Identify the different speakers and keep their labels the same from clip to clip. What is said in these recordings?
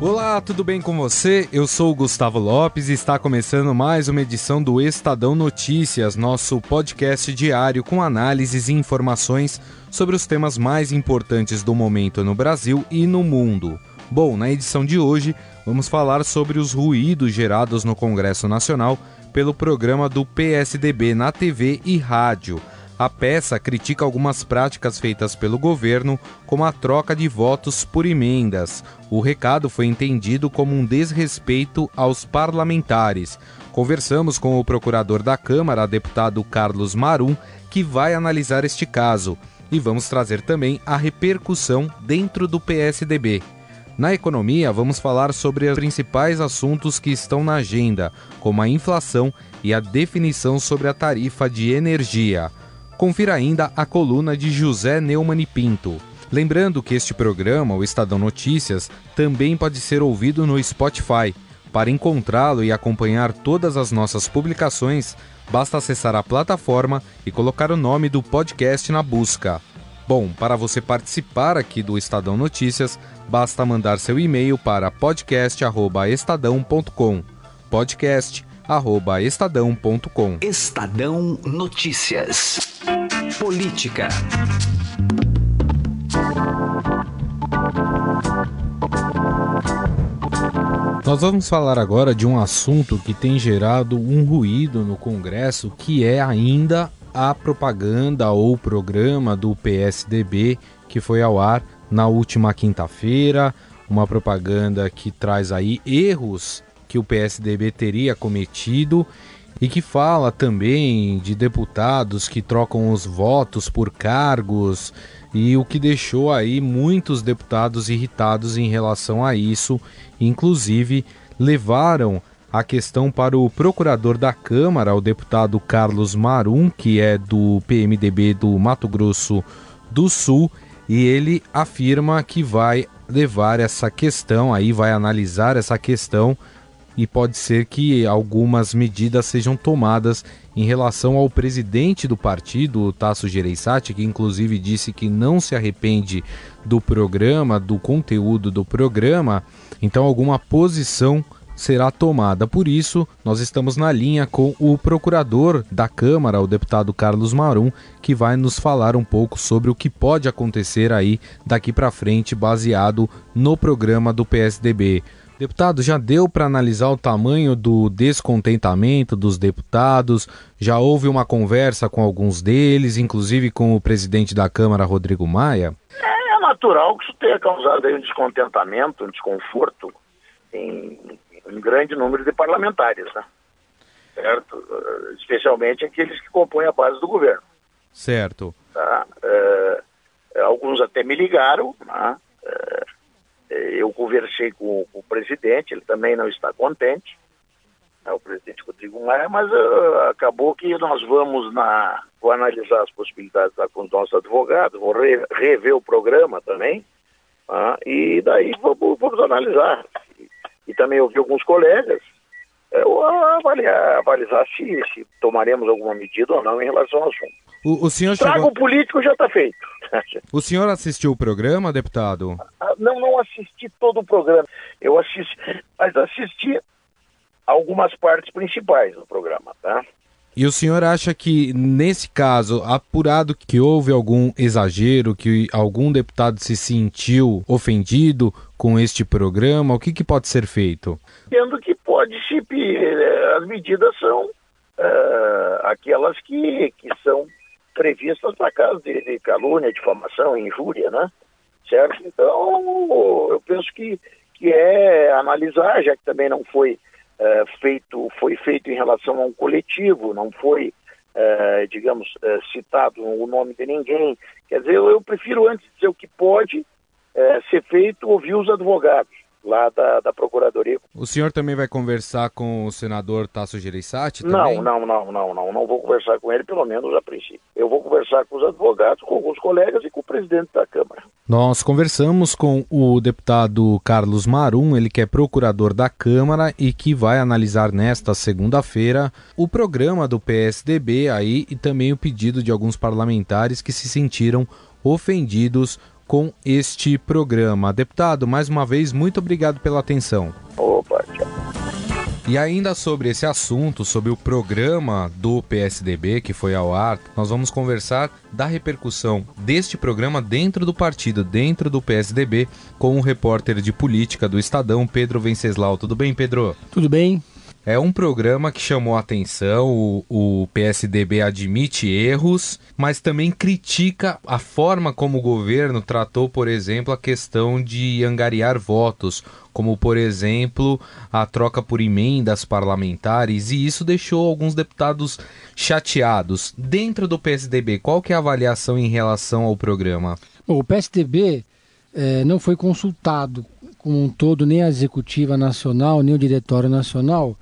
Speaker 1: Olá, tudo bem com você? Eu sou o Gustavo Lopes e está começando mais uma edição do Estadão Notícias, nosso podcast diário com análises e informações sobre os temas mais importantes do momento no Brasil e no mundo. Bom, na edição de hoje vamos falar sobre os ruídos gerados no Congresso Nacional pelo programa do PSDB na TV e rádio. A peça critica algumas práticas feitas pelo governo, como a troca de votos por emendas. O recado foi entendido como um desrespeito aos parlamentares. Conversamos com o procurador da Câmara, deputado Carlos Marum, que vai analisar este caso. E vamos trazer também a repercussão dentro do PSDB. Na economia, vamos falar sobre os principais assuntos que estão na agenda, como a inflação e a definição sobre a tarifa de energia. Confira ainda a coluna de José Neumann e Pinto. Lembrando que este programa, o Estadão Notícias, também pode ser ouvido no Spotify. Para encontrá-lo e acompanhar todas as nossas publicações, basta acessar a plataforma e colocar o nome do podcast na busca. Bom, para você participar aqui do Estadão Notícias, basta mandar seu e-mail para podcast@estadão.com. podcast@estadão.com.
Speaker 2: Estadão Notícias. Política.
Speaker 1: Nós vamos falar agora de um assunto que tem gerado um ruído no Congresso, que é ainda a propaganda ou programa do PSDB que foi ao ar na última quinta-feira, uma propaganda que traz aí erros que o PSDB teria cometido e que fala também de deputados que trocam os votos por cargos e o que deixou aí muitos deputados irritados em relação a isso, inclusive levaram a questão para o procurador da Câmara, o deputado Carlos Marum, que é do PMDB do Mato Grosso do Sul, e ele afirma que vai levar essa questão aí, vai analisar essa questão e pode ser que algumas medidas sejam tomadas em relação ao presidente do partido, Tasso Gereissati, que inclusive disse que não se arrepende do programa, do conteúdo do programa, então alguma posição será tomada. Por isso, nós estamos na linha com o procurador da Câmara, o deputado Carlos Marum, que vai nos falar um pouco sobre o que pode acontecer aí daqui para frente, baseado no programa do PSDB. Deputado, já deu para analisar o tamanho do descontentamento dos deputados? Já houve uma conversa com alguns deles, inclusive com o presidente da Câmara, Rodrigo Maia?
Speaker 3: É natural que isso tenha causado um descontentamento, um desconforto em um grande número de parlamentares, né? Certo? Especialmente aqueles que compõem a base do governo.
Speaker 1: Certo.
Speaker 3: Tá? É, alguns até me ligaram, né? É, eu conversei com, com, o presidente, ele também não está contente, é o presidente Rodrigo Maia, mas uh, acabou que nós vamos na, vou analisar as possibilidades lá com os nossos advogados, vou re, rever o programa também, uh, e daí vamos, vamos analisar. E, e, também ouvir alguns colegas, eu avaliar, avalizar se, se, tomaremos alguma medida ou não em relação ao assunto.
Speaker 1: O, o senhor
Speaker 3: Trago
Speaker 1: chegou...
Speaker 3: político já está feito.
Speaker 1: O senhor assistiu o programa, deputado?
Speaker 3: Ah, não, não assisti todo o programa. Eu assisti, mas assisti algumas partes principais do programa, tá?
Speaker 1: E o senhor acha que, nesse caso, apurado que houve algum exagero, que algum deputado se sentiu ofendido com este programa, o que, que pode ser feito?
Speaker 3: Entendo que pode se. Eh, as medidas são uh, aquelas que, que são previstas para casos de, de calúnia, difamação, injúria, né? Certo? Então, eu penso que, que é analisar, já que também não foi uh, feito, foi feito em relação a um coletivo, não foi, uh, digamos, uh, citado o nome de ninguém. Quer dizer, eu, eu prefiro, antes dizer o que pode ser feito, ouvir os advogados, lá da, da Procuradoria.
Speaker 1: O senhor também vai conversar com o senador Tasso Gereissati?
Speaker 3: Não, não, não, não, não, não vou conversar com ele, pelo menos a princípio. Eu vou conversar com os advogados, com alguns colegas e com o presidente da Câmara.
Speaker 1: Nós conversamos com o deputado Carlos Marum, ele que é procurador da Câmara e que vai analisar nesta segunda-feira o programa do PSDB aí e também o pedido de alguns parlamentares que se sentiram ofendidos com este programa. Deputado, mais uma vez, muito obrigado pela atenção.
Speaker 3: Opa, tchau.
Speaker 1: E ainda sobre esse assunto, sobre o programa do PSDB que foi ao ar, nós vamos conversar da repercussão deste programa dentro do partido, dentro do PSDB, com o repórter de política do Estadão, Pedro Venceslau. Tudo bem, Pedro?
Speaker 4: Tudo bem.
Speaker 1: É um programa que chamou atenção, o, o, PSDB admite erros, mas também critica a forma como o governo tratou, por exemplo, a questão de angariar votos, como, por exemplo, a troca por emendas parlamentares, e isso deixou alguns deputados chateados. Dentro do PSDB, qual que é a avaliação em relação ao programa?
Speaker 4: Bom, o PSDB eh, não foi consultado como um todo, nem a Executiva Nacional, nem o Diretório Nacional,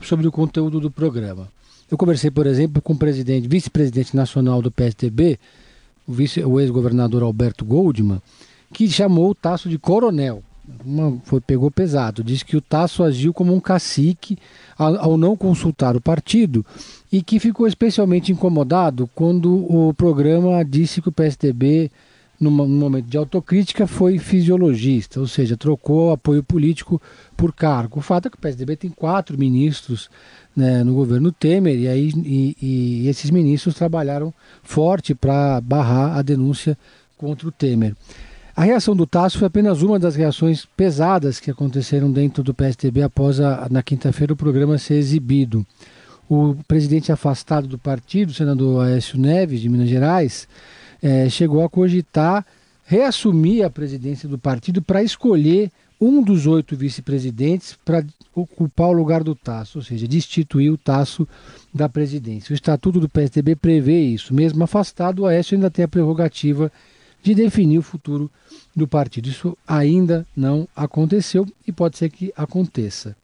Speaker 4: sobre o conteúdo do programa. Eu conversei, por exemplo, com o presidente, vice-presidente nacional do PSDB, o, vice, o ex-governador Alberto Goldman, que chamou o Tasso de coronel. Uma, foi, pegou pesado. Disse que o Tasso agiu como um cacique ao, ao não consultar o partido e que ficou especialmente incomodado quando o programa disse que o PSDB num momento de autocrítica, foi fisiologista, ou seja, trocou apoio político por cargo. O fato é que o PSDB tem quatro ministros né, no governo Temer e, aí, e, e esses ministros trabalharam forte para barrar a denúncia contra o Temer. A reação do Tasso foi apenas uma das reações pesadas que aconteceram dentro do PSDB após, a, na quinta-feira, o programa ser exibido. O presidente afastado do partido, o senador Aécio Neves, de Minas Gerais, é, chegou a cogitar reassumir a presidência do partido para escolher um dos oito vice-presidentes para ocupar o lugar do Tasso, ou seja, destituir o Tasso da presidência. O estatuto do PSDB prevê isso. Mesmo afastado, o Aécio ainda tem a prerrogativa de definir o futuro do partido. Isso ainda não aconteceu e pode ser que aconteça.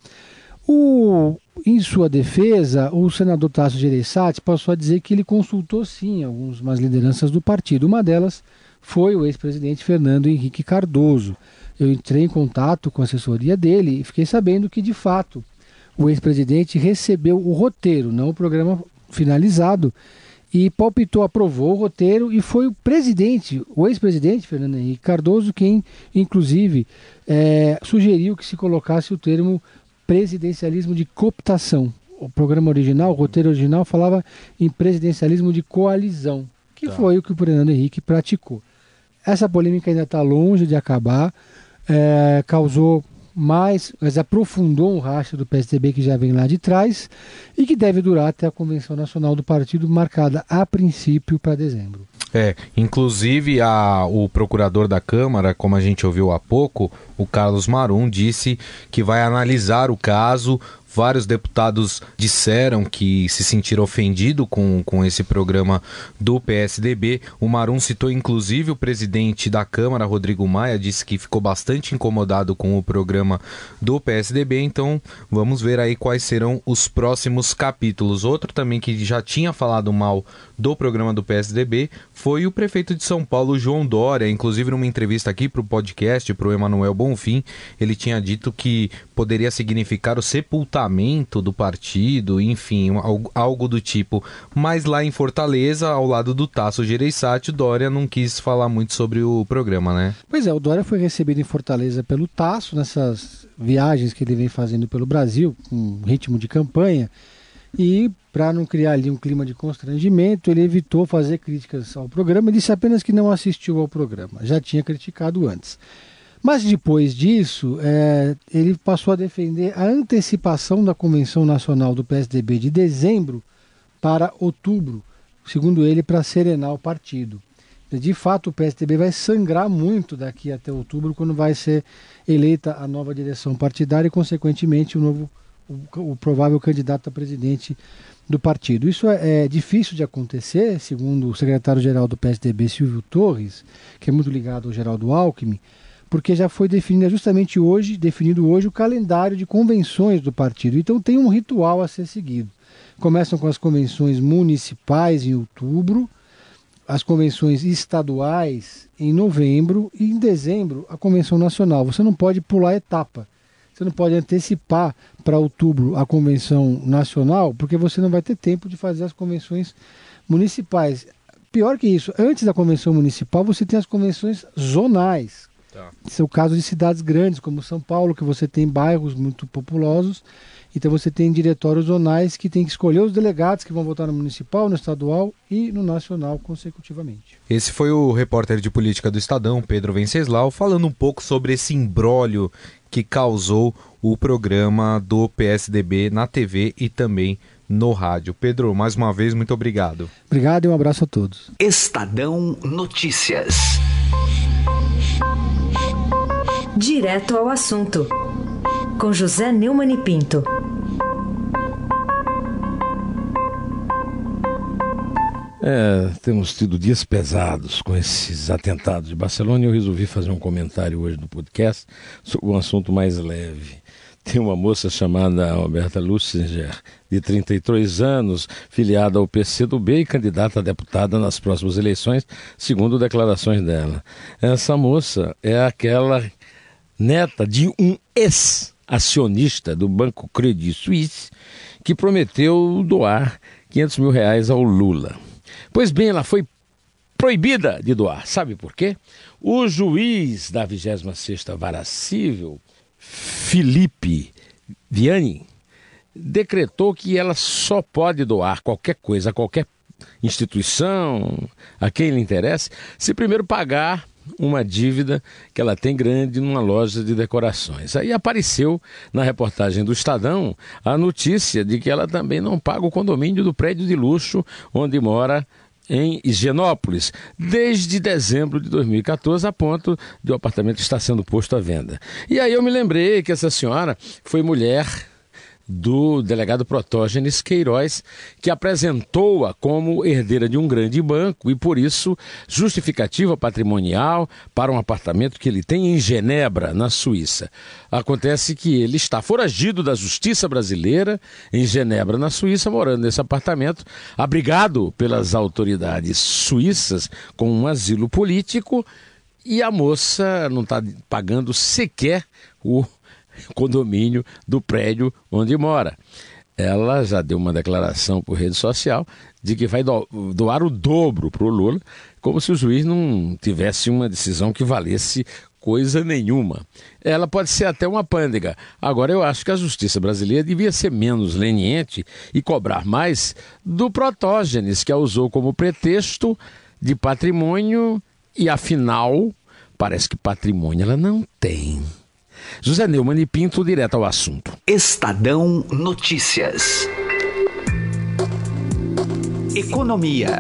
Speaker 4: O, em sua defesa, o senador Tasso Gereissati passou a dizer que ele consultou sim algumas lideranças do partido. Uma delas foi o ex-presidente Fernando Henrique Cardoso. Eu entrei em contato com a assessoria dele e fiquei sabendo que, de fato, o ex-presidente recebeu o roteiro, não o programa finalizado, e palpitou, aprovou o roteiro e foi o presidente, o ex-presidente Fernando Henrique Cardoso, quem, inclusive, é, sugeriu que se colocasse o termo presidencialismo de cooptação. O programa original, o roteiro original, falava em presidencialismo de coalizão, que tá. foi o que o Fernando Henrique praticou. Essa polêmica ainda está longe de acabar, é, causou mais, mas aprofundou um rastro do PSDB que já vem lá de trás e que deve durar até a Convenção Nacional do Partido, marcada a princípio para dezembro.
Speaker 1: É, inclusive a, o procurador da Câmara, como a gente ouviu há pouco, o Carlos Marum, disse que vai analisar o caso, Vários deputados disseram que se sentiram ofendidos com, com esse programa do PSDB. O Marum citou inclusive o presidente da Câmara, Rodrigo Maia, disse que ficou bastante incomodado com o programa do PSDB. Então vamos ver aí quais serão os próximos capítulos. Outro também que já tinha falado mal do programa do PSDB foi o prefeito de São Paulo, João Dória. Inclusive, numa entrevista aqui para o podcast, para o Emanuel Bonfim, ele tinha dito que poderia significar o sepultamento do partido, enfim, algo do tipo. Mas lá em Fortaleza, ao lado do Tasso Gereissati, o Dória não quis falar muito sobre o programa, né?
Speaker 4: Pois é, o Dória foi recebido em Fortaleza pelo Tasso nessas viagens que ele vem fazendo pelo Brasil, com ritmo de campanha. E para não criar ali um clima de constrangimento, ele evitou fazer críticas ao programa e disse apenas que não assistiu ao programa. Já tinha criticado antes. Mas depois disso, é, ele passou a defender a antecipação da Convenção Nacional do PSDB de dezembro para outubro, segundo ele, para serenar o partido. De fato, o PSDB vai sangrar muito daqui até outubro, quando vai ser eleita a nova direção partidária e, consequentemente, o novo, o, o provável candidato a presidente do partido. Isso é, é difícil de acontecer, segundo o secretário-geral do PSDB, Silvio Torres, que é muito ligado ao Geraldo Alckmin, porque já foi definida justamente hoje, definido hoje o calendário de convenções do partido. Então tem um ritual a ser seguido. Começam com as convenções municipais em outubro, as convenções estaduais em novembro e em dezembro a convenção nacional. Você não pode pular etapa. Você não pode antecipar para outubro a convenção nacional, porque você não vai ter tempo de fazer as convenções municipais. Pior que isso, antes da convenção municipal, você tem as convenções zonais. Tá. Esse é o caso de cidades grandes, como São Paulo, que você tem bairros muito populosos então você tem diretórios zonais que tem que escolher os delegados que vão votar no municipal, no estadual e no nacional consecutivamente.
Speaker 1: Esse foi o repórter de política do Estadão, Pedro Venceslau, falando um pouco sobre esse imbróglio que causou o programa do PSDB na TV e também no rádio. Pedro, mais uma vez, muito obrigado.
Speaker 4: Obrigado e um abraço a todos.
Speaker 2: Estadão Notícias.
Speaker 5: Direto ao assunto com José Neumann e Pinto.
Speaker 6: É, temos tido dias pesados com esses atentados de Barcelona e eu resolvi fazer um comentário hoje no podcast sobre um assunto mais leve. Tem uma moça chamada Alberta Lussinger, de 33 anos, filiada ao PCdoB e candidata a deputada nas próximas eleições, segundo declarações dela. Essa moça é aquela neta de um ex acionista do Banco Credit Suisse, que prometeu doar 500 mil reais ao Lula. Pois bem, ela foi proibida de doar. Sabe por quê? O juiz da 26ª Vara Felipe Viani, decretou que ela só pode doar qualquer coisa a qualquer instituição, a quem lhe interesse, se primeiro pagar uma dívida que ela tem grande numa loja de decorações. Aí apareceu na reportagem do Estadão a notícia de que ela também não paga o condomínio do prédio de luxo onde mora em Higienópolis, desde dezembro de 2014, a ponto de o apartamento estar sendo posto à venda. E aí eu me lembrei que essa senhora foi mulher do delegado Protógenes Queiroz, que apresentou-a como herdeira de um grande banco e, por isso, justificativa patrimonial para um apartamento que ele tem em Genebra, na Suíça. Acontece que ele está foragido da justiça brasileira em Genebra, na Suíça, morando nesse apartamento, abrigado pelas autoridades suíças com um asilo político. E a moça não está pagando sequer o condomínio do prédio onde mora. Ela já deu uma declaração por rede social de que vai doar o dobro para o Lula, como se o juiz não tivesse uma decisão que valesse coisa nenhuma. Ela pode ser até uma pândega. Agora, eu acho que a justiça brasileira devia ser menos leniente e cobrar mais do Protógenes, que a usou como pretexto de patrimônio e, afinal, parece que patrimônio ela não tem. José Neumann e Pinto, direto ao assunto.
Speaker 2: Estadão Notícias. Economia.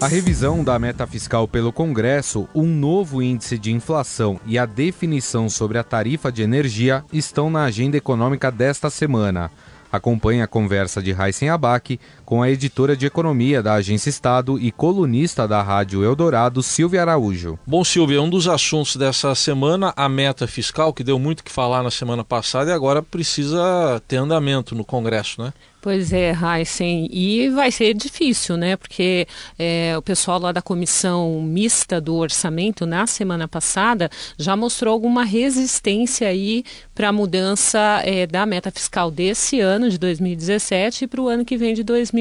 Speaker 1: A revisão da meta fiscal pelo Congresso, um novo índice de inflação e a definição sobre a tarifa de energia estão na agenda econômica desta semana. Acompanhe a conversa de Heisen Abac com a editora de economia da Agência Estado e colunista da Rádio Eldorado, Silvia Araújo.
Speaker 7: Bom, Silvia, um dos assuntos dessa semana, a meta fiscal, que deu muito que falar na semana passada e agora precisa ter andamento no Congresso, né?
Speaker 8: Pois é, Heisen, e vai ser difícil, né? Porque é, o pessoal lá da comissão mista do orçamento na semana passada já mostrou alguma resistência aí para a mudança é, da meta fiscal desse ano, de 2017, e para o ano que vem de 2018.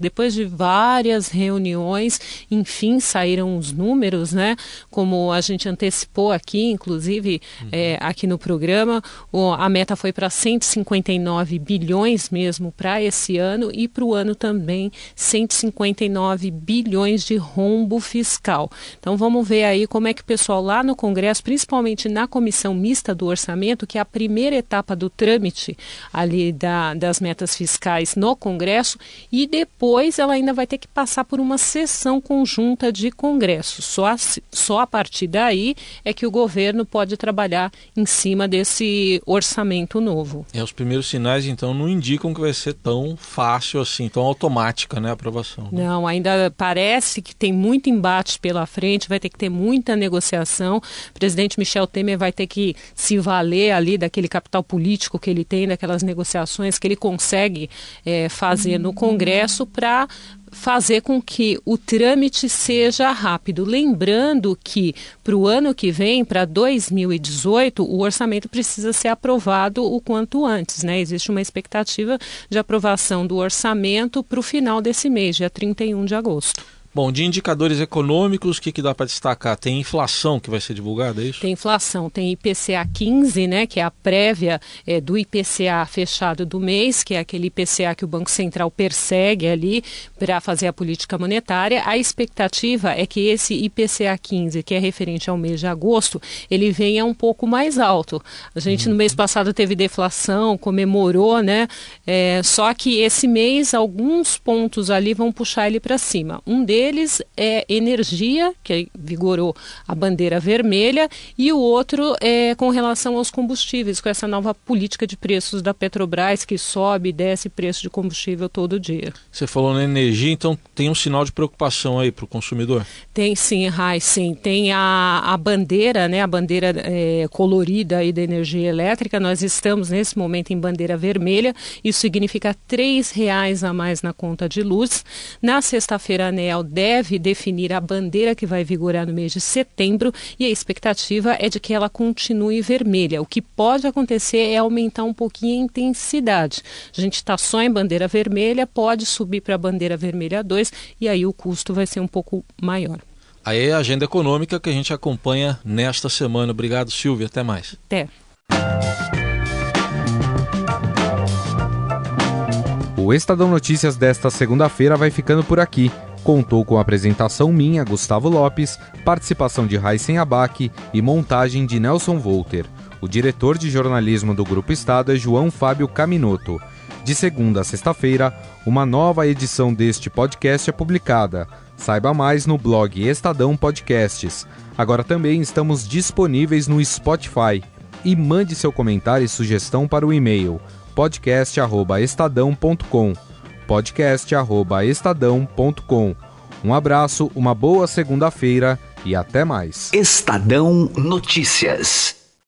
Speaker 8: Depois de várias reuniões, enfim, saíram os números, né? Como a gente antecipou aqui, inclusive uhum. é, aqui no programa, o, a meta foi para 159 bilhões mesmo para para esse ano e para o ano também 159 bilhões de rombo fiscal. Então vamos ver aí como é que o pessoal lá no Congresso, principalmente na comissão mista do orçamento, que é a primeira etapa do trâmite ali da, das metas fiscais no Congresso, e depois ela ainda vai ter que passar por uma sessão conjunta de Congresso. Só a, só a partir daí é que o governo pode trabalhar em cima desse orçamento novo.
Speaker 7: É, os primeiros sinais, então, não indicam que vai ser tão fácil assim, tão automática né, a aprovação.
Speaker 8: Né? Não, ainda parece que tem muito embate pela frente, vai ter que ter muita negociação. O presidente Michel Temer vai ter que se valer ali daquele capital político que ele tem, daquelas negociações que ele consegue é, fazer no Congresso para fazer com que o trâmite seja rápido. Lembrando que para o ano que vem, para 2018, o orçamento precisa ser aprovado o quanto antes. Né? Existe uma expectativa de aprovação do orçamento para o final desse mês, dia 31 de agosto.
Speaker 7: Bom, de indicadores econômicos, o que, que dá para destacar? Tem inflação que vai ser divulgada, é isso?
Speaker 8: Tem inflação, tem IPCA 15, né, que é a prévia é, do IPCA fechado do mês, que é aquele IPCA que o Banco Central persegue ali para fazer a política monetária. A expectativa é que esse IPCA 15, que é referente ao mês de agosto, ele venha um pouco mais alto. A gente uhum. no mês passado teve deflação, comemorou, né? É, só que esse mês alguns pontos ali vão puxar ele para cima. Um deles deles é energia, que vigorou a bandeira vermelha, e o outro é com relação aos combustíveis, com essa nova política de preços da Petrobras, que sobe e desce preço de combustível todo dia.
Speaker 7: Você falou na energia, então tem um sinal de preocupação aí para o consumidor?
Speaker 8: Tem sim, Rai, sim. Tem a, a bandeira, né, a bandeira é, colorida aí da energia elétrica. Nós estamos nesse momento em bandeira vermelha. Isso significa R$ reais a mais na conta de luz. Na sexta-feira, a ANEL deve definir a bandeira que vai vigorar no mês de setembro e a expectativa é de que ela continue vermelha. O que pode acontecer é aumentar um pouquinho a intensidade. A gente está só em bandeira vermelha, pode subir para a bandeira vermelha 2 e aí o custo vai ser um pouco maior.
Speaker 7: Aí é a agenda econômica que a gente acompanha nesta semana. Obrigado, Silvia. Até mais.
Speaker 8: Até.
Speaker 1: O Estadão Notícias desta segunda-feira vai ficando por aqui contou com apresentação minha, Gustavo Lopes, participação de Raíssen Abac e montagem de Nelson Volter. O diretor de jornalismo do Grupo Estado é João Fábio Caminoto. De segunda a sexta-feira, uma nova edição deste podcast é publicada. Saiba mais no blog Estadão Podcasts. Agora também estamos disponíveis no Spotify. E mande seu comentário e sugestão para o e-mail podcast@estadão.com podcast@estadão.com. Um abraço, uma boa segunda-feira e até mais.
Speaker 2: Estadão Notícias.